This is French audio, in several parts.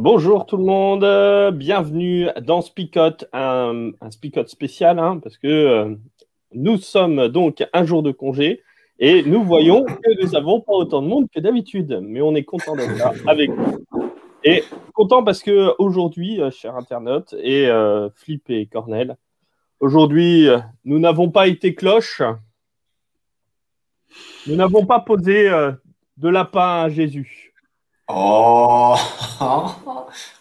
Bonjour tout le monde, euh, bienvenue dans Spicote, un, un Spicote spécial, hein, parce que euh, nous sommes donc un jour de congé et nous voyons que nous n'avons pas autant de monde que d'habitude, mais on est content d'être là avec vous. Et content parce que aujourd'hui, euh, chers internautes et Flip et Cornel, aujourd'hui, nous n'avons pas été cloche, nous n'avons pas posé de lapin à Jésus. Oh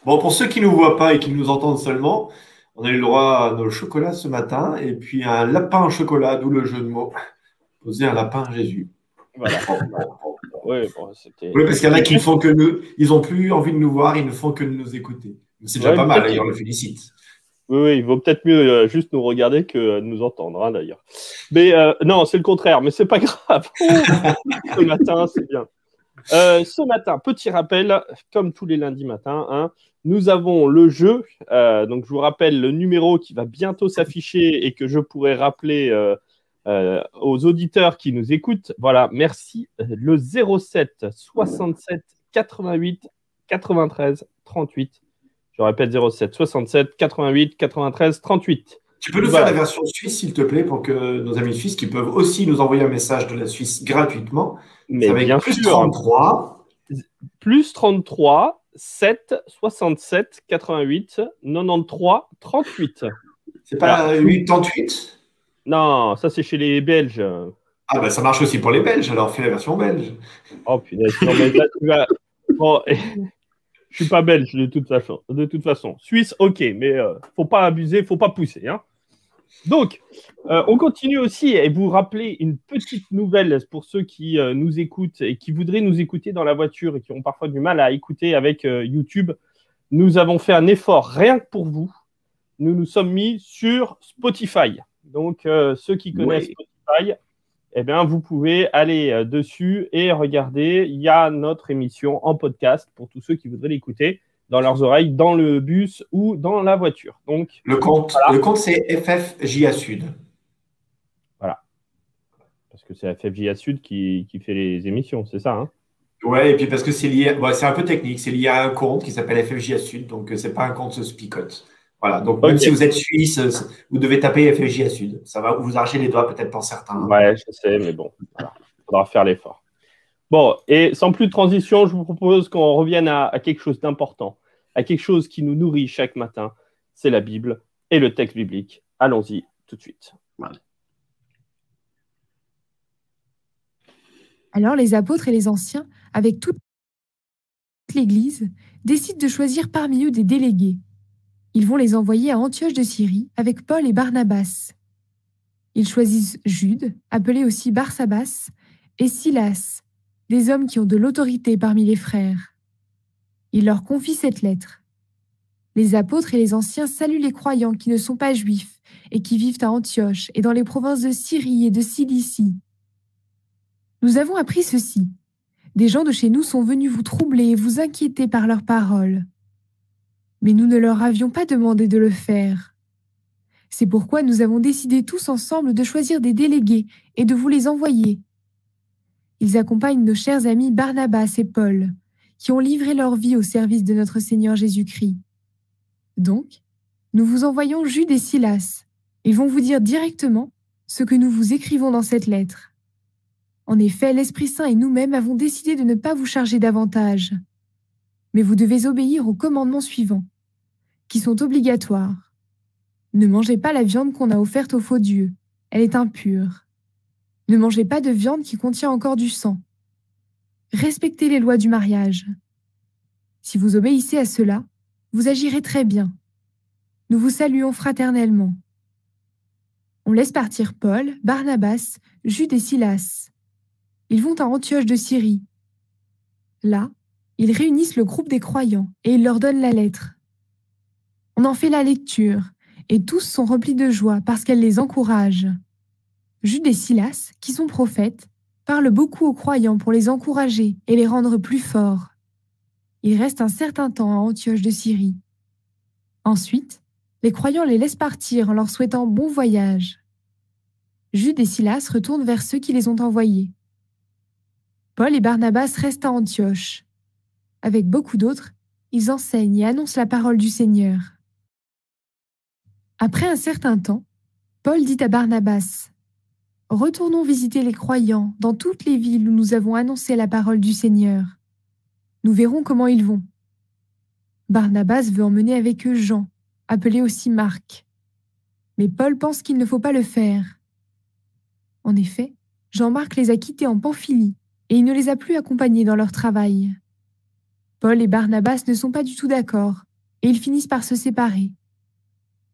Bon, pour ceux qui ne nous voient pas et qui nous entendent seulement, on a eu le droit à nos chocolats ce matin et puis un lapin au chocolat, d'où le jeu de mots. Poser un lapin à Jésus. Voilà. Oui, bon, c'était. Oui, parce qu'il y en a qui ne font que nous. Ils n'ont plus envie de nous voir, ils ne font que de nous écouter. C'est déjà Ouais, pas mal, d'ailleurs, on le félicite. Oui, oui, il vaut peut-être mieux euh, juste nous regarder que euh, nous entendre, hein, d'ailleurs. Mais euh, non, c'est le contraire, mais c'est pas grave. Oh, ce matin, c'est bien. Euh, ce matin, petit rappel, comme tous les lundis matins, hein, nous avons le jeu. Euh, donc, je vous rappelle le numéro qui va bientôt s'afficher et que je pourrai rappeler euh, aux auditeurs qui nous écoutent. Voilà, merci. Le 07 67 88 93 38. Je répète 07 67 88 93 38. Tu peux nous Voilà. faire la version suisse, s'il te plaît, pour que nos amis suisses qui peuvent aussi nous envoyer un message de la Suisse gratuitement. Mais avec bien plus sûr, 33. plus 33 7 67 88 93 38. C'est pas 88 Non, ça c'est chez les Belges. Ah, bah ça marche aussi pour les Belges, alors fais la version belge. Oh punaise, non, mais là, tu vas- Bon, je suis pas belge de toute façon. De toute façon. Suisse, ok, mais euh, faut pas abuser, faut pas pousser. Hein. Donc, euh, on continue aussi et vous rappeler une petite nouvelle pour ceux qui euh, nous écoutent et qui voudraient nous écouter dans la voiture et qui ont parfois du mal à écouter avec euh, YouTube. Nous avons fait un effort rien que pour vous. Nous nous sommes mis sur Spotify. Donc, ceux qui connaissent. Spotify, eh bien, vous pouvez aller euh, dessus et regarder. Il y a notre émission en podcast pour tous ceux qui voudraient l'écouter dans leurs oreilles, dans le bus ou dans la voiture. Donc, Le compte, Voilà. le compte c'est FFJA Sud. parce que c'est FFJA Sud qui, qui fait les émissions, c'est ça. Hein? Ouais, et puis parce que c'est lié, c'est un peu technique, c'est lié à un compte qui s'appelle FFJA Sud, donc euh, c'est pas un compte Spicote. Voilà, donc même si vous êtes suisse, euh, vous devez taper FFJA Sud. Ça va vous arracher les doigts peut-être pour certains. ouais, je sais, mais bon, il faudra faire l'effort. Bon, et sans plus de transition, je vous propose qu'on revienne à, à quelque chose d'important, à quelque chose qui nous nourrit chaque matin. C'est la Bible et le texte biblique. Allons-y tout de suite. Alors les apôtres et les anciens, avec toute l'Église, décident de choisir parmi eux des délégués. Ils vont les envoyer à Antioche de Syrie avec Paul et Barnabas. Ils choisissent Jude, appelé aussi Barsabas, et Silas, des hommes qui ont de l'autorité parmi les frères. Ils leur confient cette lettre. Les apôtres et les anciens saluent les croyants qui ne sont pas juifs et qui vivent à Antioche et dans les provinces de Syrie et de Cilicie. Nous avons appris ceci. Des gens de chez nous sont venus vous troubler et vous inquiéter par leurs paroles. Mais nous ne leur avions pas demandé de le faire. C'est pourquoi nous avons décidé tous ensemble de choisir des délégués et de vous les envoyer. Ils accompagnent nos chers amis Barnabas et Paul, qui ont livré leur vie au service de notre Seigneur Jésus-Christ. Donc, nous vous envoyons Jude et Silas. Ils vont vous dire directement ce que nous vous écrivons dans cette lettre. En effet, l'Esprit Saint et nous-mêmes avons décidé de ne pas vous charger davantage. Mais vous devez obéir aux commandements suivants, qui sont obligatoires. Ne mangez pas la viande qu'on a offerte aux faux dieux, elle est impure. Ne mangez pas de viande qui contient encore du sang. Respectez les lois du mariage. Si vous obéissez à cela, vous agirez très bien. Nous vous saluons fraternellement. On laisse partir Paul, Barnabas, Jude et Silas. Ils vont à Antioche de Syrie. Là, ils réunissent le groupe des croyants et ils leur donnent la lettre. On en fait la lecture et tous sont remplis de joie parce qu'elle les encourage. Jude et Silas, qui sont prophètes, parlent beaucoup aux croyants pour les encourager et les rendre plus forts. Ils restent un certain temps à Antioche de Syrie. Ensuite, les croyants les laissent partir en leur souhaitant bon voyage. Jude et Silas retournent vers ceux qui les ont envoyés. Paul et Barnabas restent à Antioche. Avec beaucoup d'autres, ils enseignent et annoncent la parole du Seigneur. Après un certain temps, Paul dit à Barnabas, Retournons visiter les croyants dans toutes les villes où nous avons annoncé la parole du Seigneur. Nous verrons comment ils vont. Barnabas veut emmener avec eux Jean, appelé aussi Marc. Mais Paul pense qu'il ne faut pas le faire. En effet, Jean-Marc les a quittés en Pamphylie et il ne les a plus accompagnés dans leur travail. Paul et Barnabas ne sont pas du tout d'accord et ils finissent par se séparer.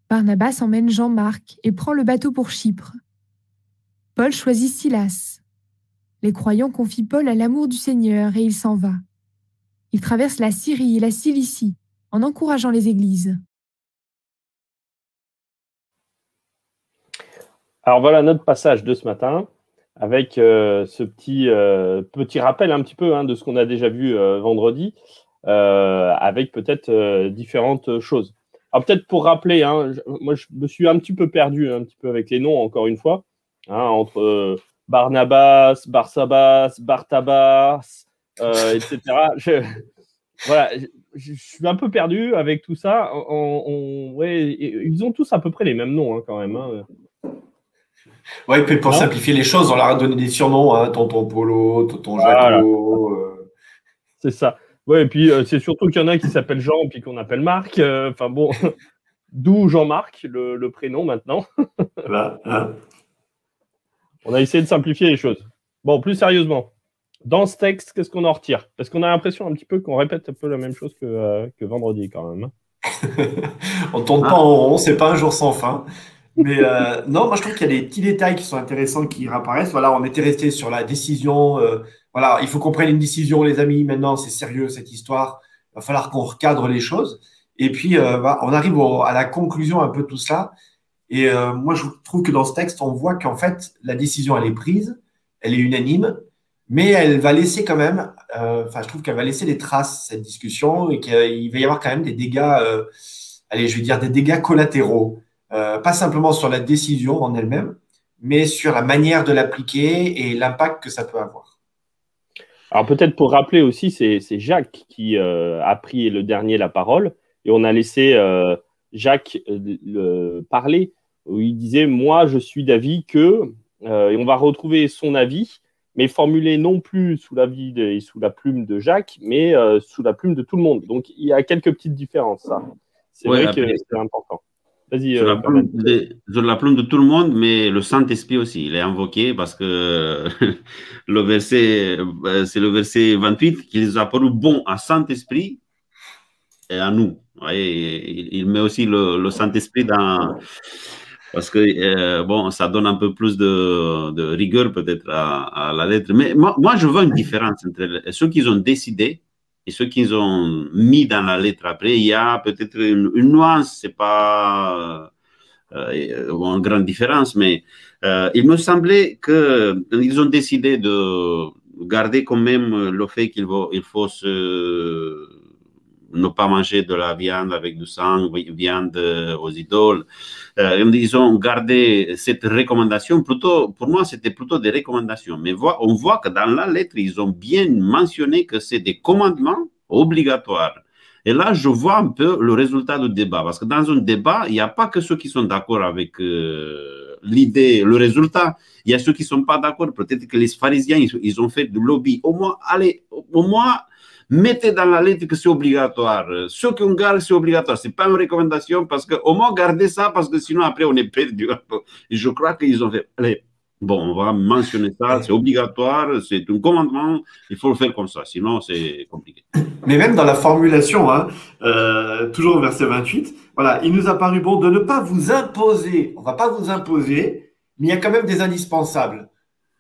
Barnabas emmène Jean-Marc et prend le bateau pour Chypre. Paul choisit Silas. Les croyants confient Paul à l'amour du Seigneur et il s'en va. Il traverse la Syrie et la Cilicie en encourageant les églises. Alors voilà notre passage de ce matin avec euh, ce petit, euh, petit rappel un petit peu hein, de ce qu'on a déjà vu euh, vendredi, avec peut-être différentes choses. Alors peut-être pour rappeler, hein, moi je me suis un petit peu perdu un petit peu avec les noms encore une fois, hein, entre Barnabas, Barsabas, Bartabas, etc. Voilà, je, suis un peu perdu avec tout ça. ouais, ils ont tous à peu près les mêmes noms quand même. Oui, puis pour simplifier les choses, on leur a donné des surnoms, hein, Tonton Polo, Tonton Jaco. Euh. C'est ça. Oui, et puis euh, c'est surtout qu'il y en a qui s'appellent Jean, puis qu'on appelle Marc. Euh, enfin bon, d'où Jean-Marc, le, prénom maintenant. Hein. On a essayé de simplifier les choses. Bon, plus sérieusement, dans ce texte, qu'est-ce qu'on en retire? Parce qu'on a l'impression un petit peu qu'on répète un peu la même chose que, vendredi quand même. Hein. on ne tourne pas en rond, c'est pas un jour sans fin. Mais euh, non, moi je trouve qu'il y a des petits détails qui sont intéressants qui réapparaissent. Voilà, on était resté sur la décision. Euh, voilà, il faut qu'on prenne une décision, les amis. Maintenant, c'est sérieux cette histoire. Il va falloir qu'on recadre les choses. Et puis, euh, on arrive à la conclusion un peu de tout ça. Et moi, je trouve que dans ce texte, on voit qu'en fait, la décision, elle est prise, elle est unanime, mais elle va laisser quand même, enfin, je trouve qu'elle va laisser des traces, cette discussion, et qu'il va y avoir quand même des dégâts, allez, je vais dire des dégâts collatéraux. Euh, pas simplement sur la décision en elle-même, mais sur la manière de l'appliquer et l'impact que ça peut avoir. Alors peut-être pour rappeler aussi, c'est Jacques qui euh, a pris le dernier la parole et on a laissé euh, Jacques parler où il disait moi je suis d'avis que et on va retrouver son avis mais formulé non plus sous l'avis et sous la plume de Jacques mais sous la plume de tout le monde. Donc il y a quelques petites différences C'est vrai que c'est important. Vas-y. Euh, la, plume de tout le monde, mais le Saint-Esprit aussi. Il est invoqué parce que le verset, euh, c'est le verset 28 qui les a paru bons à Saint-Esprit et à nous. il, met aussi le, Saint-Esprit dans. Parce que, euh, bon, ça donne un peu plus de, rigueur peut-être à, la lettre. Mais moi, moi, je vois une différence entre ceux qui ont décidé et ce qu'ils ont mis dans la lettre après, il y a peut-être une, nuance, c'est pas euh, une grande différence, mais euh, il me semblait qu'ils ont décidé de garder quand même le fait qu'il faut, il faut se, ne pas manger de la viande avec du sang, viande aux idoles. Euh, ils ont gardé cette recommandation. Plutôt, pour moi, c'était plutôt des recommandations. Mais on voit que dans la lettre, ils ont bien mentionné que c'est des commandements obligatoires. Et là, je vois un peu le résultat du débat. Parce que dans un débat, il n'y a pas que ceux qui sont d'accord avec euh, l'idée, le résultat. Il y a ceux qui ne sont pas d'accord. Peut-être que les pharisiens, ils, ils, ont fait du lobby. Au moins, allez, au moins, mettez dans la lettre que c'est obligatoire. Ce qu'on garde, c'est obligatoire. Ce n'est pas une recommandation parce qu'au moins gardez ça parce que sinon après on est perdu. Et je crois qu'ils ont fait, allez, bon, on va mentionner ça, c'est obligatoire, c'est un commandement, il faut le faire comme ça, sinon c'est compliqué. Mais même dans la formulation, hein, euh, toujours au verset 28, voilà, il nous a paru bon de ne pas vous imposer, on ne va pas vous imposer, mais il y a quand même des indispensables.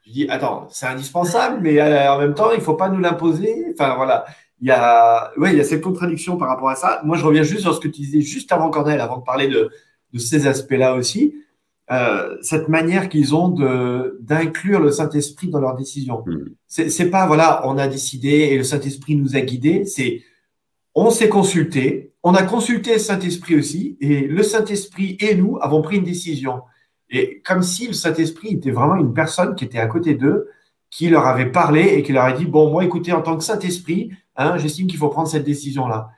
Je dis, attends, c'est indispensable, mais euh, en même temps, il ne faut pas nous l'imposer. Enfin, voilà. Il y, a, ouais, il y a cette contradiction par rapport à ça. Moi, je reviens juste sur ce que tu disais juste avant, Cornel, avant de parler de, de ces aspects-là aussi. Euh, cette manière qu'ils ont de d'inclure le Saint-Esprit dans leurs décisions. Mm. C'est pas, voilà, on a décidé et le Saint-Esprit nous a guidés. C'est, on s'est consulté, on a consulté le Saint-Esprit aussi, et le Saint-Esprit et nous avons pris une décision. Et comme si le Saint-Esprit était vraiment une personne qui était à côté d'eux, qui leur avait parlé et qui leur a dit, bon, moi, écoutez, en tant que Saint-Esprit, hein, j'estime qu'il faut prendre cette décision-là.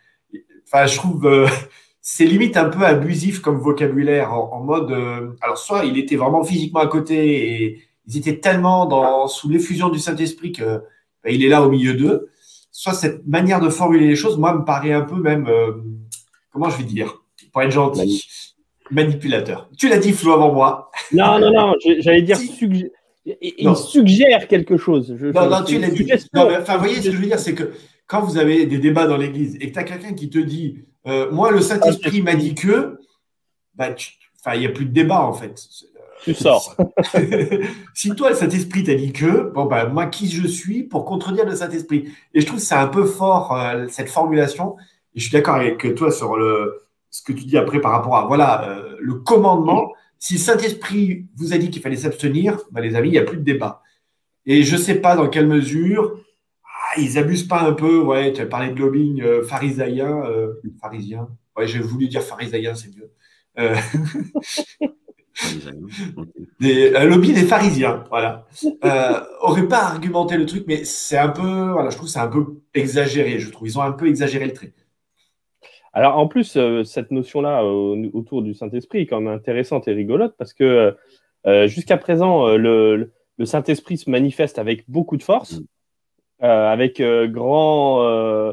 enfin, je trouve, euh, c'est limite un peu abusif comme vocabulaire en, mode. Euh, alors, soit il était vraiment physiquement à côté et ils étaient tellement dans, sous l'effusion du Saint-Esprit que ben, est là au milieu d'eux. Soit cette manière de formuler les choses, moi, me paraît un peu même, comment je vais dire, pour être gentil, manipulateur. Tu l'as dit, Flo, avant moi. Non, non, non, j'allais dire il, suggère quelque chose. non, non, tu l'as dit. enfin, vous voyez ce que je veux dire, c'est que quand vous avez des débats dans l'Église et que tu as quelqu'un qui te dit euh, Moi, le Saint-Esprit m'a dit que, bah, il n'y a plus de débat en fait. Tu sors. si toi, le Saint-Esprit t'a dit que, bon, bah, moi, qui je suis pour contredire le Saint-Esprit? Et je trouve que c'est un peu fort, euh, cette formulation. Et je suis d'accord avec toi sur le, ce que tu dis après par rapport à voilà, euh, le commandement. Si le Saint-Esprit vous a dit qu'il fallait s'abstenir, bah, les amis, il n'y a plus de débat. Et je ne sais pas dans quelle mesure ah, ils abusent pas un peu. Ouais, tu as parlé de lobbying euh, pharisaïen. Euh, pharisien. Ouais, j'ai voulu dire pharisaïen, c'est mieux. Euh, des, un lobby des pharisiens, voilà. Euh, aurait pas argumenté le truc, mais c'est un peu, voilà, je trouve c'est un peu exagéré. Je trouve ils ont un peu exagéré le trait. Alors en plus, euh, cette notion-là autour du Saint-Esprit est quand même intéressante et rigolote parce que jusqu'à présent, le, le Saint-Esprit se manifeste avec beaucoup de force. Mm. Euh, avec euh, grand, euh,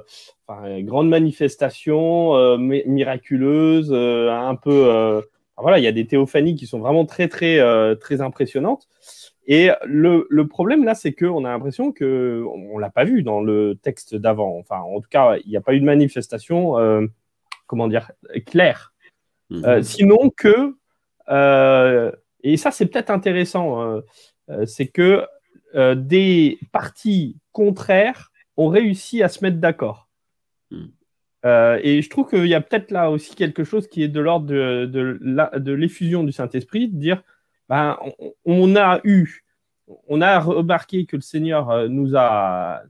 grande manifestation miraculeuse, un peu. voilà, il y a des théophanies qui sont vraiment très, très, très impressionnantes. Et le, le, problème là, c'est qu'on a l'impression que on, l'a pas vu dans le texte d'avant. Enfin, en tout cas, il n'y a pas eu de manifestation, comment dire, claire. Mhm. sinon que, et ça c'est peut-être intéressant, c'est que des partis contraires ont réussi à se mettre d'accord. Euh, et je trouve qu'il y a peut-être là aussi quelque chose qui est de l'ordre de, de, l'effusion du Saint-Esprit, de dire ben, on, a eu, on a remarqué que le Seigneur euh, nous a,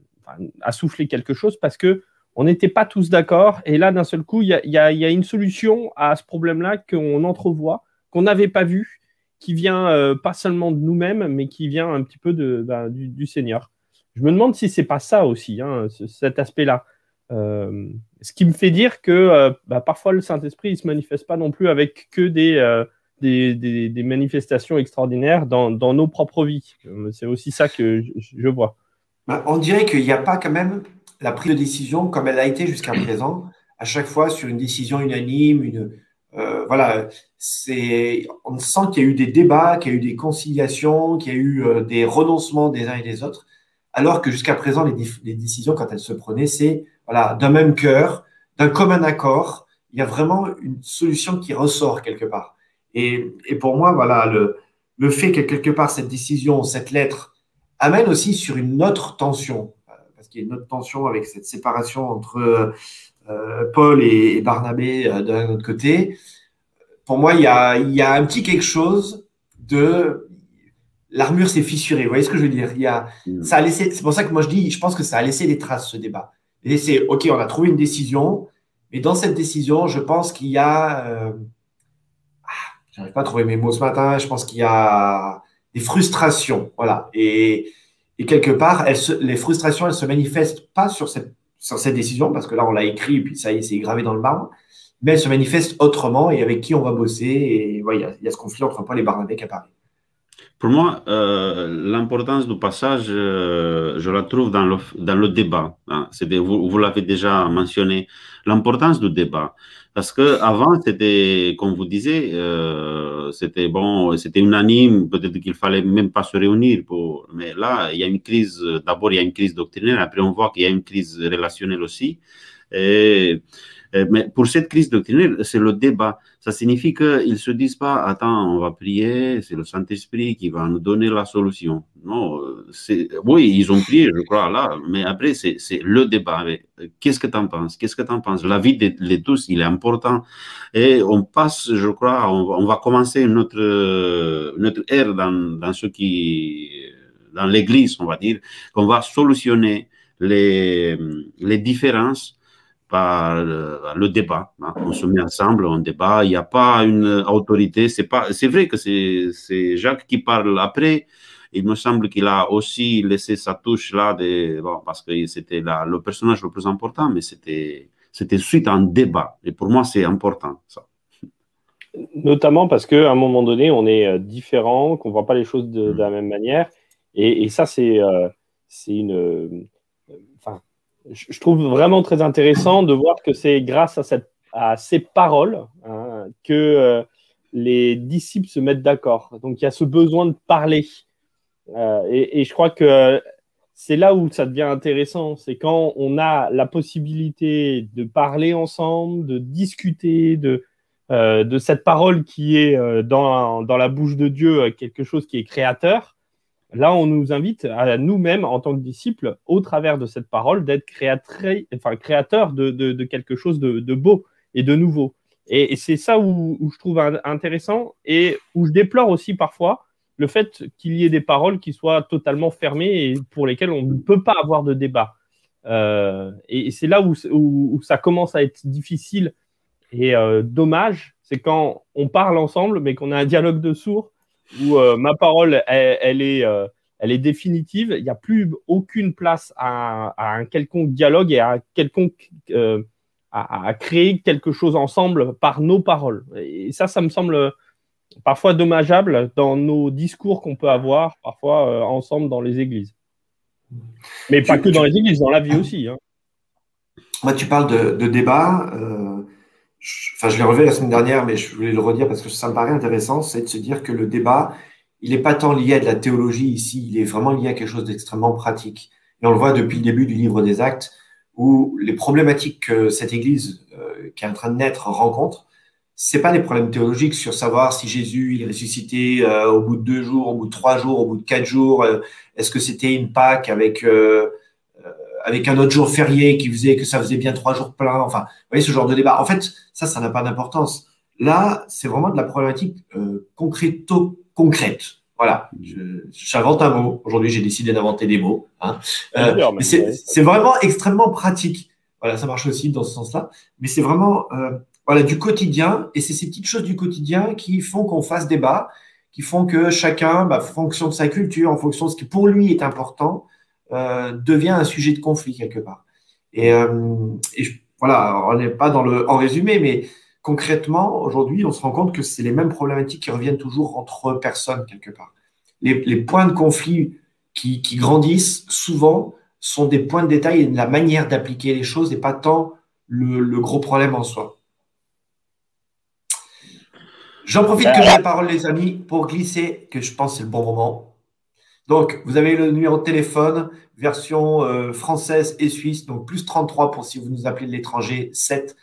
a soufflé quelque chose parce que on n'était pas tous d'accord. Et là, d'un seul coup, il y a, une solution à ce problème-là qu'on entrevoit, qu'on n'avait pas vu, qui vient euh, pas seulement de nous-mêmes, mais qui vient un petit peu ben, du, Seigneur. Je me demande si c'est pas ça aussi, hein, cet aspect-là. Euh, ce qui me fait dire que euh, bah, parfois le Saint-Esprit ne se manifeste pas non plus avec que des, des, manifestations extraordinaires dans, nos propres vies. C'est aussi ça que je, vois. Bah, on dirait qu'il n'y a pas quand même la prise de décision comme elle a été jusqu'à présent, à chaque fois sur une décision unanime, une, voilà, c'est, on sent qu'il y a eu des débats, qu'il y a eu des conciliations, qu'il y a eu des renoncements des uns et des autres alors que jusqu'à présent, les, décisions, quand elles se prenaient, c'est voilà, d'un même cœur, d'un commun accord. Il y a vraiment une solution qui ressort quelque part. Et, pour moi, voilà, le, le fait que quelque part cette décision, cette lettre, amène aussi sur une autre tension, a une autre tension avec cette séparation entre euh, Paul et, Barnabé euh, d'un autre côté. Pour moi, il y, a, il y a un petit quelque chose de l'armure s'est fissurée. Vous voyez ce que je veux dire? Il y a, mm. ça a laissé. C'est pour ça que moi je dis, je pense que ça a laissé des traces ce débat. Et c'est ok, on a trouvé une décision, mais dans cette décision, je pense qu'il y a, euh, ah, j'arrive pas à trouver mes mots ce matin. Je pense qu'il y a des frustrations, voilà. Et, et quelque part, les frustrations, elles se manifestent pas sur cette sur cette décision parce que là on l'a écrit et puis ça y est, c'est gravé dans le marbre. Mais elles se manifestent autrement et avec qui on va bosser. Et il y, a ce conflit entre Paul et Barnabé qui apparaît. Pour moi, euh, l'importance du passage, euh, je la trouve dans le, dans le débat. Hein. vous l'avez déjà mentionné, l'importance du débat. Parce que avant, c'était, comme vous disiez, euh, c'était bon, c'était unanime. Peut-être qu'il fallait même pas se réunir pour. Mais là, il y a une crise. D'abord, il y a une crise doctrinaire. Après, on voit qu'il y a une crise relationnelle aussi. Et mais pour cette crise doctrinaire, c'est le débat. Ça signifie qu'ils ne se disent pas, attends, on va prier, c'est le Saint-Esprit qui va nous donner la solution. Non, oui, ils ont prié, je crois, là, mais après, c'est le débat. Qu'est-ce que tu en penses? Qu'est-ce que tu en penses? La vie de, tous, il est important. Et on passe, je crois, on, va commencer notre, notre ère dans, dans ce qui, dans l'Église, on va dire, qu'on va solutionner les, les différences par le, débat. Hein. On se met ensemble, on débat. Il n'y a pas une autorité. C'est pas. C'est vrai que c'est Jacques qui parle après. Il me semble qu'il a aussi laissé sa touche là, de, bon, parce que c'était le personnage le plus important, mais c'était c'était suite à un débat. Et pour moi, c'est important, ça. Notamment parce qu'à un moment donné, on est euh, différent, qu'on ne voit pas les choses de, la même manière. Et, ça, c'est euh, une. Je trouve vraiment très intéressant de voir que c'est grâce à, ces paroles hein, que les disciples se mettent d'accord. Donc il y a ce besoin de parler. Euh, et, je crois que c'est là où ça devient intéressant. C'est quand on a la possibilité de parler ensemble, de discuter de, euh, cette parole qui est euh, dans, la bouche de Dieu, quelque chose qui est créateur. Là, on nous invite à nous-mêmes, en tant que disciples, au travers de cette parole, d'être créateurs de, quelque chose de, de beau et de nouveau. Et, c'est ça où, je trouve intéressant et où je déplore aussi parfois le fait qu'il y ait des paroles qui soient totalement fermées et pour lesquelles on ne peut pas avoir de débat. Euh, et, c'est là où, ça commence à être difficile et euh, dommage, c'est quand on parle ensemble mais qu'on a un dialogue de sourds où euh, ma parole, elle, est, elle est définitive. Il n'y a plus aucune place à, à, un quelconque dialogue et à quelconque à, créer quelque chose ensemble par nos paroles. Et ça, ça me semble parfois dommageable dans nos discours qu'on peut avoir parfois euh, ensemble dans les églises. Mais pas que dans les églises, dans la vie aussi. Hein. Moi, tu parles de, débat. Euh, je, enfin, je l'ai relevé la semaine dernière, mais je voulais le redire parce que ça me paraît intéressant, c'est de se dire que le débat, il n'est pas tant lié à de la théologie ici, il est vraiment lié à quelque chose d'extrêmement pratique. Et on le voit depuis le début du livre des Actes où les problématiques que cette Église euh, qui est en train de naître rencontre, c'est pas des problèmes théologiques sur savoir si Jésus il est ressuscité euh, au bout de deux jours, au bout de trois jours, au bout de quatre jours. Euh, est-ce que c'était une Pâque avec avec un autre jour férié qui faisait que ça faisait bien trois jours pleins. Enfin, vous voyez ce genre de débat. En fait, ça, ça n'a pas d'importance. Là, c'est vraiment de la problématique concréto-concrète. Voilà, j'invente un mot. Aujourd'hui, j'ai décidé d'inventer des mots. Hein. Euh, c'est vraiment extrêmement pratique. Voilà, ça marche aussi dans ce sens-là. Mais c'est vraiment euh, voilà, du quotidien. Et c'est ces petites choses du quotidien qui font qu'on fasse débat, qui font que chacun, bah, en fonction de sa culture, en fonction de ce qui pour lui est important, euh, devient un sujet de conflit quelque part. Et, voilà, on n'est pas dans le en résumé, mais concrètement, aujourd'hui, on se rend compte que c'est les mêmes problématiques qui reviennent toujours entre personnes quelque part. Les, points de conflit qui, grandissent souvent sont des points de détail et de la manière d'appliquer les choses et pas tant le, gros problème en soi. J'en profite que j'ai la parole, les amis, pour glisser, que je pense c'est le bon moment. Donc, vous avez le numéro de téléphone, version euh, française et suisse, donc plus 33 pour si vous nous appelez de l'étranger, 7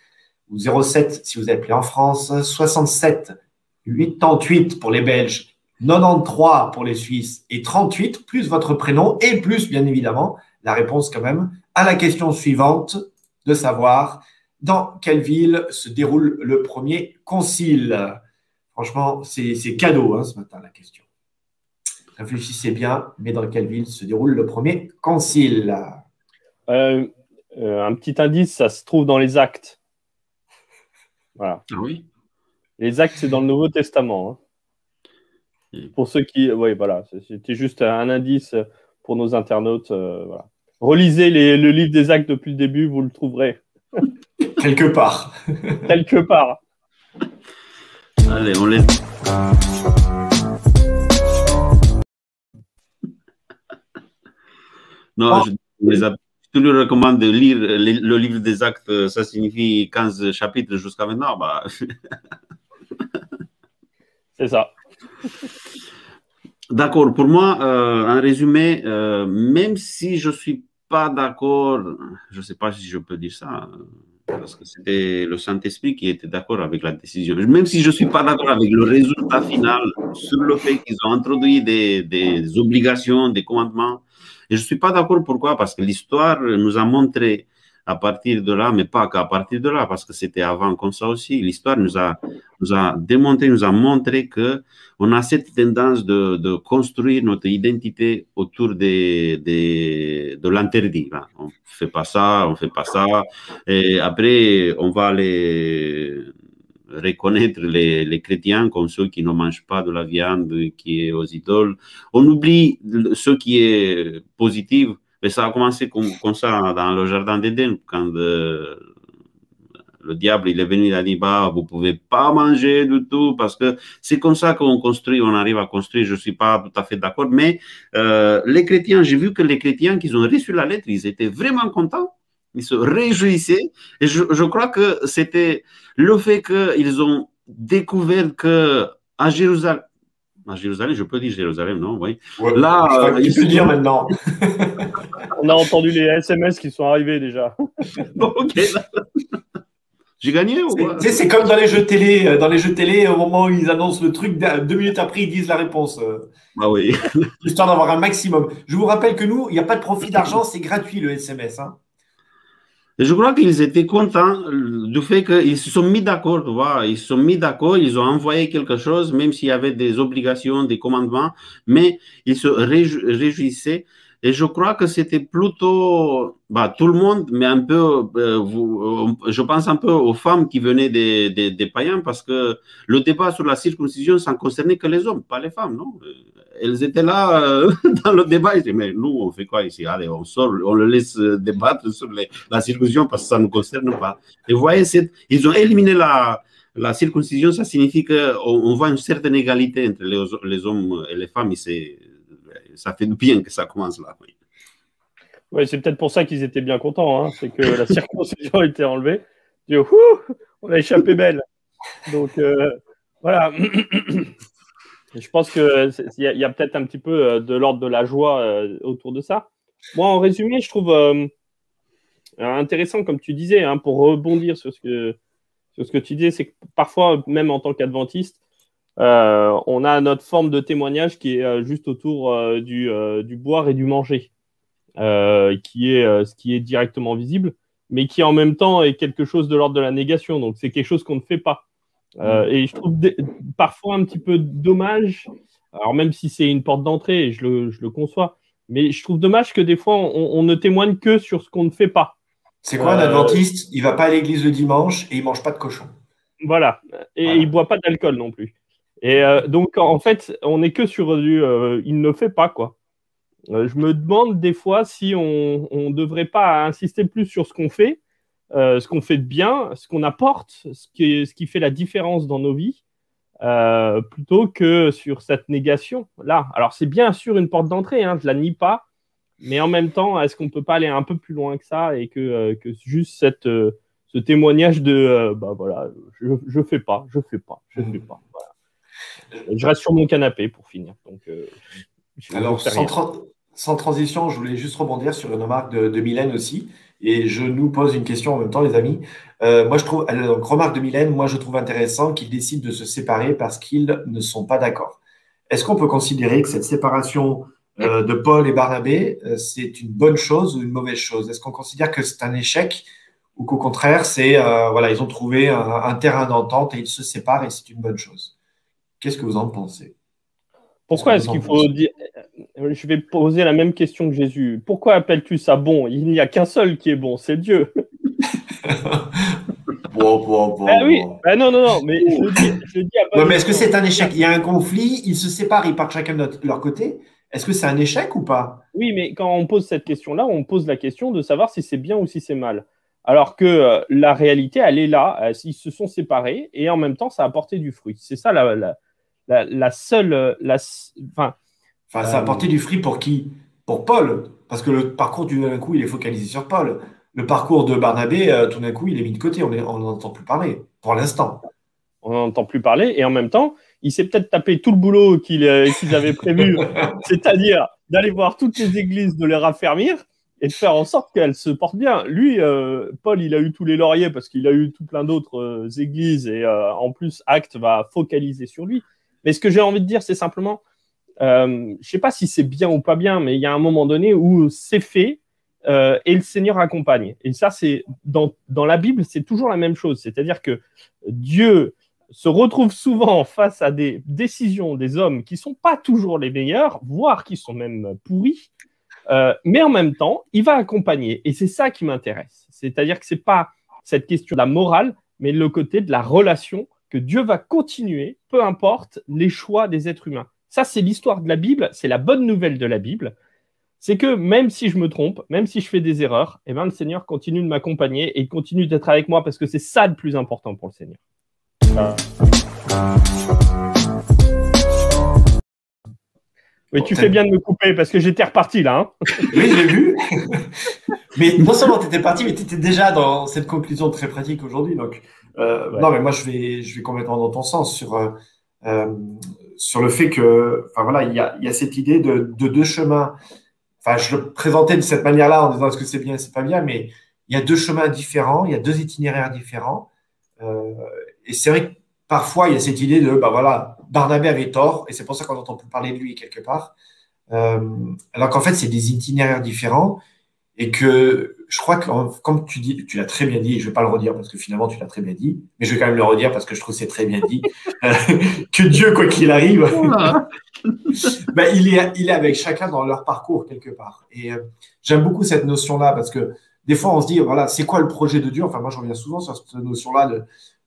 ou 07 si vous appelez en France, 67 88 pour les Belges, 93 pour les Suisses et 38 plus votre prénom et plus bien évidemment la réponse quand même à la question suivante de savoir dans quelle ville se déroule le premier concile. Franchement, c'est cadeau hein, ce matin la question. Réfléchissez bien, mais dans quelle ville se déroule le premier concile? Euh, euh, Un petit indice, ça se trouve dans les actes. Ah oui. Les actes, c'est dans le Nouveau Testament. Hein. Pour ceux qui. Oui, voilà. C'était juste un indice pour nos internautes. Euh, Relisez le livre des actes depuis le début, vous le trouverez. Quelque part. Quelque part. Allez, on laisse. Non, je les tu lui recommandes de lire le, livre des actes, ça signifie 15 chapitres jusqu'à maintenant. Bah... C'est ça. D'accord. Pour moi, euh, en résumé, euh, même si je ne suis pas d'accord, je ne sais pas si je peux dire ça, parce que c'était le Saint-Esprit qui était d'accord avec la décision. Même si je ne suis pas d'accord avec le résultat final sur le fait qu'ils ont introduit des, des obligations, des commandements, et je ne suis pas d'accord pourquoi, parce que l'histoire nous a montré à partir de là, mais pas qu'à partir de là, parce que c'était avant comme ça aussi. L'histoire nous a, nous a démontré, nous a montré que on a cette tendance de, construire notre identité autour de l'interdit. On ne fait pas ça, on ne fait pas ça. Et après, on va les reconnaître les, chrétiens comme ceux qui ne mangent pas de la viande qui est aux idoles. On oublie ce qui est positif. Mais ça a commencé comme, comme ça dans le jardin d'Éden, quand euh, Le diable, est venu, il a dit, bah, vous pouvez pas manger du tout, parce que c'est comme ça qu'on construit, on arrive à construire. Je suis pas tout à fait d'accord, mais euh, les chrétiens, j'ai vu que les chrétiens qui ont reçu la lettre, ils étaient vraiment contents. Ils se réjouissaient. Et je, je crois que c'était le fait qu'ils ont découvert que à Jérusalem, à Jérusalem, je peux dire Jérusalem, non? Oui. Là, il faut dire maintenant. On a entendu les SMS qui sont arrivés déjà. ok. J'ai gagné ou quoi C'est comme dans les jeux télé. Euh, dans les jeux télé, au moment où ils annoncent le truc, deux minutes après, ils disent la réponse. Euh. Ah oui. Histoire d'avoir un maximum. Je vous rappelle que nous, il n'y a pas de profit d'argent, c'est gratuit le SMS. Hein. Je crois qu'ils étaient contents du fait qu'ils se sont mis d'accord, tu. Ils se sont mis d'accord, ils ont envoyé quelque chose, même s'il y avait des obligations, des commandements, mais ils se réjouissaient et je crois que c'était plutôt bah, tout le monde, mais un peu, euh, euh, je pense un peu aux femmes qui venaient des, des, des, païens, parce que le débat sur la circoncision, ça ne concernait que les hommes, pas les femmes, non? Euh, Elles étaient là dans le débat, ils disaient, mais nous, on fait quoi ici? Allez, on sort, on le laisse débattre sur la circoncision parce que ça ne nous concerne pas. Et vous voyez, ils ont éliminé la, la circoncision, ça signifie qu'on on voit une certaine égalité entre les, les hommes et les femmes, et c'est ça fait bien que ça commence là. Oui, ouais, c'est peut-être pour ça qu'ils étaient bien contents. Hein. c'est que la circoncision a été enlevée. on a échappé belle. Donc euh, voilà. Je pense qu'il y a, a peut-être un petit peu euh, de l'ordre de la joie euh, autour de ça. Moi, en résumé, je trouve intéressant, comme tu disais, hein, pour rebondir sur ce que, sur ce que tu disais, c'est que parfois, même en tant qu'adventiste, euh, on a notre forme de témoignage qui est euh, juste autour euh, du, boire et du manger, qui est ce qui est directement visible, mais qui en même temps est quelque chose de l'ordre de la négation. Donc c'est quelque chose qu'on ne fait pas. et je trouve parfois un petit peu dommage, alors même si c'est une porte d'entrée, je le, je le, conçois, mais je trouve dommage que des fois on, ne témoigne que sur ce qu'on ne fait pas. C'est quoi un adventiste? Il va pas à l'église le dimanche et il mange pas de cochon. Voilà, et il il boit pas d'alcool non plus. Et euh, donc, en fait, on n'est que sur du euh, il ne fait pas, quoi. Euh, je me demande des fois si on ne devrait pas insister plus sur ce qu'on fait, ce qu'on fait de bien, ce qu'on apporte, ce qui, ce qui fait la différence dans nos vies, plutôt que sur cette négation-là. Alors, c'est bien sûr une porte d'entrée, hein, je ne la nie pas, mais en même temps, est-ce qu'on ne peut pas aller un peu plus loin que ça et que, que juste cette, ce témoignage de bah voilà, je ne fais pas, je ne fais pas, je ne fais pas. Voilà. Je reste sur mon canapé pour finir. Donc, euh, Alors, sans, transition, je voulais juste rebondir sur une remarque de, Mylène aussi. Et je nous pose une question en même temps, les amis. Euh, moi, je trouve, donc, remarque de Mylène, moi, je trouve intéressant qu'ils décident de se séparer parce qu'ils ne sont pas d'accord. Est-ce qu'on peut considérer que cette séparation euh, de Paul et Barnabé, c'est une bonne chose ou une mauvaise chose? Est-ce qu'on considère que c'est un échec ou qu'au contraire, c'est voilà, ils ont trouvé un terrain d'entente et ils se séparent et c'est une bonne chose? Qu'est-ce que vous en pensez? Pourquoi est-ce qu'il faut dire. Je vais poser la même question que Jésus. Pourquoi appelles-tu ça bon? Il n'y a qu'un seul qui est bon, c'est Dieu. bon, bon, bon, ah oui, ah non, non, non, mais je dis, je dis à mais est-ce que c'est un échec? Il y a un conflit, ils se séparent, ils partent chacun de leur côté. Est-ce que c'est un échec ou pas? Oui, mais quand on pose cette question-là, on pose la question de savoir si c'est bien ou si c'est mal. Alors que euh, la réalité, elle est là, euh, ils se sont séparés et en même temps, ça a apporté du fruit. C'est ça la, la, seule. La, enfin, enfin, ça a apporté du fruit pour qui? Pour Paul. Parce que le parcours, tout d'un coup, il est focalisé sur Paul. Le parcours de Barnabé, euh, tout d'un coup, il est mis de côté. On n'en entend plus parler, pour l'instant. On n'en entend plus parler. Et en même temps, il s'est peut-être tapé tout le boulot qu'ils avaient prévu, c'est-à-dire d'aller voir toutes les églises, de les raffermir et de faire en sorte qu'elles se portent bien. Lui, euh, Paul, il a eu tous les lauriers parce qu'il a eu tout plein d'autres euh, églises et en plus, Acte va focaliser sur lui. Mais ce que j'ai envie de dire, c'est simplement, euh, je sais pas si c'est bien ou pas bien, mais il y a un moment donné où c'est fait euh, et le Seigneur accompagne. Et ça, c'est dans, la Bible, c'est toujours la même chose. C'est-à-dire que Dieu se retrouve souvent face à des décisions des hommes qui sont pas toujours les meilleurs, voire qui sont même pourris. Euh, mais en même temps, il va accompagner. Et c'est ça qui m'intéresse. C'est-à-dire que ce n'est pas cette question de la morale, mais le côté de la relation que Dieu va continuer, peu importe les choix des êtres humains. Ça, c'est l'histoire de la Bible, c'est la bonne nouvelle de la Bible. c'est que même si je me trompe, même si je fais des erreurs, eh ben, le Seigneur continue de m'accompagner et continue d'être avec moi parce que c'est ça le plus important pour le Seigneur. Oui, tu fais bien de me couper parce que j'étais reparti là. Hein. oui, j'ai vu. mais non seulement tu étais parti, mais tu étais déjà dans cette conclusion très pratique aujourd'hui. Donc, euh, non, mais moi, je vais, je vais complètement dans ton sens sur, euh, euh, sur le fait que, enfin voilà, il y a, y a cette idée de, de, deux chemins. Enfin, je le présentais de cette manière-là en disant est-ce que c'est bien, c'est pas bien, mais il y a deux chemins différents, il y a deux itinéraires différents. et c'est vrai que parfois, il y a cette idée de, bah voilà, Barnabé avait tort, et c'est pour ça qu'on entend parler de lui quelque part. Alors qu'en fait, c'est des itinéraires différents, et que je crois que, comme tu dis, tu l'as très bien dit, et je ne vais pas le redire parce que finalement tu l'as très bien dit, mais je vais quand même le redire parce que je trouve que c'est très bien dit, euh, que Dieu, quoi qu'il arrive, ben, il, est, il est avec chacun dans leur parcours quelque part. Et euh, j'aime beaucoup cette notion-là parce que des fois on se dit, voilà, c'est quoi le projet de Dieu? Enfin, moi je reviens souvent sur cette notion-là.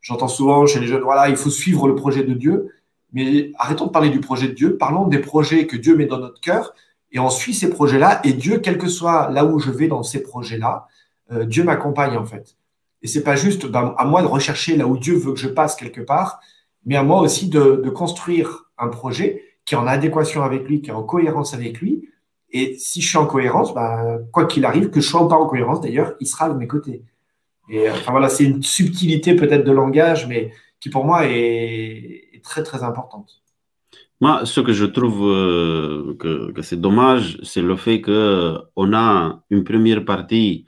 J'entends souvent chez les jeunes, voilà, il faut suivre le projet de Dieu. Mais arrêtons de parler du projet de Dieu, parlons des projets que Dieu met dans notre cœur et on suit ces projets-là. Et Dieu, quel que soit là où je vais dans ces projets-là, euh, Dieu m'accompagne en fait. Et c'est pas juste ben, à moi de rechercher là où Dieu veut que je passe quelque part, mais à moi aussi de, construire un projet qui est en adéquation avec lui, qui est en cohérence avec lui. Et si je suis en cohérence, ben, quoi qu'il arrive, que je sois ou pas en cohérence d'ailleurs, il sera de mes côtés. Et enfin voilà, c'est une subtilité peut-être de langage, mais qui pour moi est, très, très importante. Moi, ce que je trouve euh, que, c'est dommage, c'est le fait qu'on a une première partie,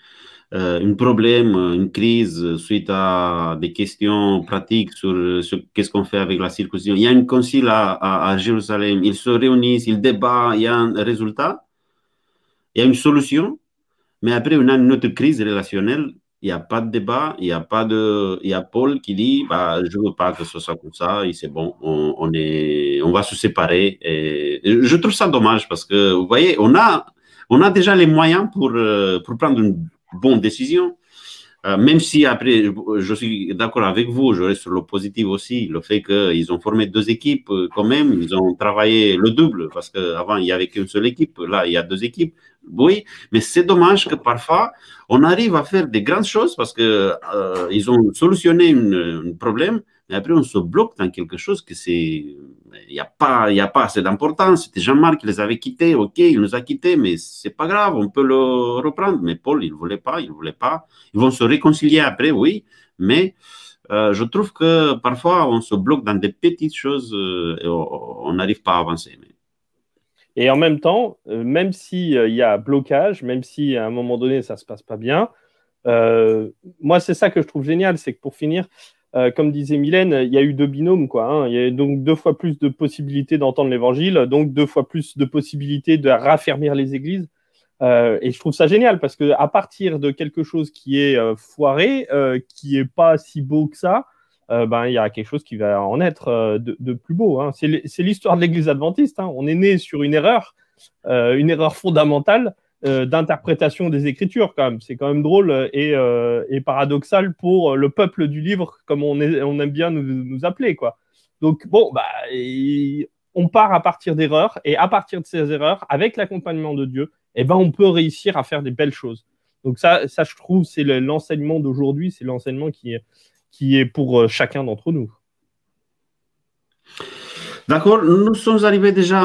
euh, un problème, une crise suite à des questions pratiques sur, qu'est-ce qu'on fait avec la circoncision. Il y a une concile à, à, Jérusalem, ils se réunissent, ils débattent, il y a un résultat, il y a une solution, mais après on a une autre crise relationnelle il n'y a pas de débat, il y a pas de, il y a Paul qui dit, bah, je veux pas que ce soit comme ça, c'est bon, on, est, on va se séparer. Et, je trouve ça dommage parce que, vous voyez, on a, on a déjà les moyens pour, euh, pour prendre une bonne décision. Euh, même si après, je suis d'accord avec vous, je reste sur le positif aussi, le fait qu'ils ont formé deux équipes euh, quand même, ils ont travaillé le double, parce qu'avant, il n'y avait qu'une seule équipe, là, il y a deux équipes. Oui, mais c'est dommage que parfois, on arrive à faire des grandes choses parce qu'ils euh, ont solutionné un problème, mais après, on se bloque dans quelque chose que c'est il n'y a, pas, a pas assez d'importance. C'était Jean-Marc qui les avait quittés, ok, il nous a quittés, mais c'est pas grave, on peut le reprendre. Mais Paul, il ne voulait pas, il ne voulait pas. Ils vont se réconcilier après, oui, mais euh, je trouve que parfois on se bloque dans des petites choses euh, et on n'arrive pas à avancer. Et en même temps, euh, même s'il y a blocage, même si à un moment donné ça ne se passe pas bien, moi c'est ça que je trouve génial, c'est que pour finir, euh, comme disait Mylène, il y a eu deux binômes, quoi. Hein. Il y a donc deux fois plus de possibilités d'entendre l'évangile, donc deux fois plus de possibilités de raffermir les églises. Euh, et je trouve ça génial parce que à partir de quelque chose qui est euh, foiré, qui est pas si beau que ça, ben il y a quelque chose qui va en être de, plus beau. Hein. C'est l'histoire de l'Église adventiste. Hein. On est né sur une erreur, une erreur fondamentale euh, d'interprétation des Écritures quand. C'est quand même drôle et, euh, paradoxal pour le peuple du livre, comme on, aime bien nous, appeler. Quoi. Donc bon, bah, on part à partir d'erreurs et à partir de ces erreurs, avec l'accompagnement de Dieu, eh ben, on peut réussir à faire des belles choses. Donc ça, ça je trouve, c'est l'enseignement d'aujourd'hui, c'est l'enseignement qui, qui est pour euh, chacun d'entre nous. D'accord, nous sommes arrivés déjà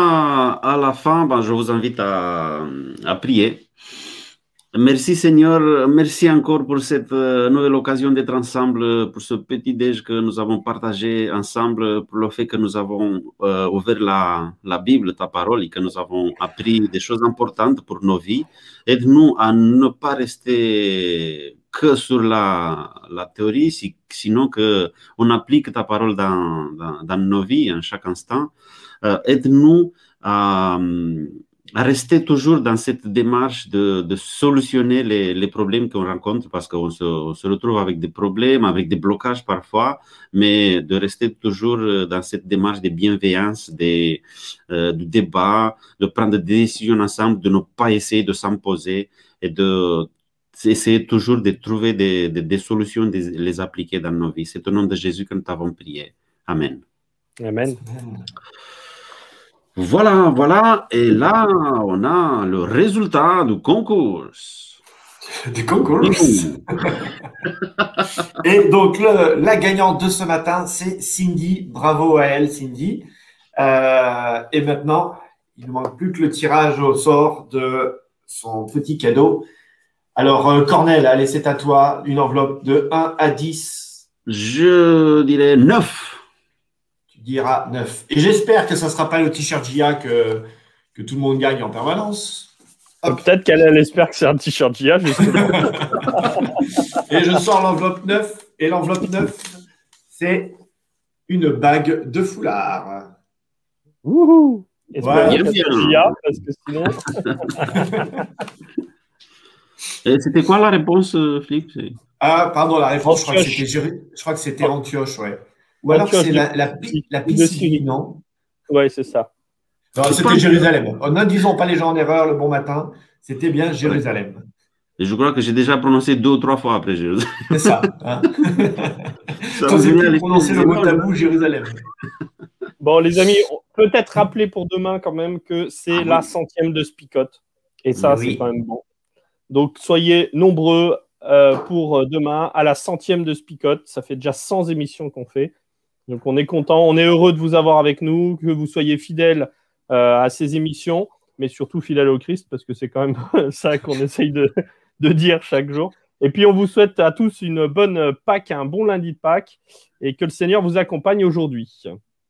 à la fin. Ben, je vous invite à, prier. Merci Seigneur, merci encore pour cette euh, nouvelle occasion d'être ensemble, pour ce petit déj que nous avons partagé ensemble, pour le fait que nous avons euh, ouvert la, la, Bible, ta parole, et que nous avons appris des choses importantes pour nos vies. Aide-nous à ne pas rester sur la, la théorie, si, sinon que on applique ta parole dans, vies en chaque instant. Euh, Aide-nous à, à, rester toujours dans cette démarche de, de solutionner les, les problèmes qu'on rencontre parce qu'on se, on se, retrouve avec des problèmes, avec des blocages parfois, mais de rester toujours dans cette démarche de bienveillance, de, euh, de débat, de prendre des décisions ensemble, de ne pas essayer de s'imposer et de essayer toujours de trouver des, des, solutions, de les appliquer dans nos vies. C'est au nom de Jésus que nous t'avons prié. Amen. Amen. Voilà, voilà. Et là, on a le résultat du concours. Du concours. Et donc, la gagnante de ce matin, c'est Cindy. Bravo à elle, Cindy. Euh, et maintenant, il ne manque plus que le tirage au sort de son petit cadeau. Alors, euh, Cornel, allez, c'est à toi. Une enveloppe de 1 à 10. Je dirais 9. Tu diras 9. Et j'espère que ça ne sera pas le t-shirt GIA que, que tout le monde gagne en permanence. Peut-être qu'elle espère que c'est un t-shirt GIA. et je sors l'enveloppe 9. Et l'enveloppe 9, c'est une bague de foulard. Wouhou Et parce que sinon. c'était quoi la réponse, euh, Flip Ah, pardon, la réponse, je crois, que c'était, je crois que c'était Antioche, ouais. Ou alors c'est la, la, la piscine, non? Oui, c'est ça. C'était Jérusalem. Oh, ne disons pas les gens en erreur le bon matin. C'était bien Jérusalem. Et je crois que j'ai déjà prononcé deux ou trois fois après Jérusalem. C'est ça. Hein ça vous prononcer le mot tabou Jérusalem. Bon, les amis, peut-être rappeler pour demain quand même que c'est ah la centième de Spicot. Et ça, c'est quand même bon. Donc, soyez nombreux euh, pour demain à la centième de Spicot. Ça fait déjà 100 émissions qu'on fait. Donc, on est content. On est heureux de vous avoir avec nous, que vous soyez fidèles euh, à ces émissions, mais surtout fidèle au Christ, parce que c'est quand même ça qu'on essaye de, dire chaque jour. Et puis on vous souhaite à tous une bonne Pâques, un bon lundi de Pâques, et que le Seigneur vous accompagne aujourd'hui.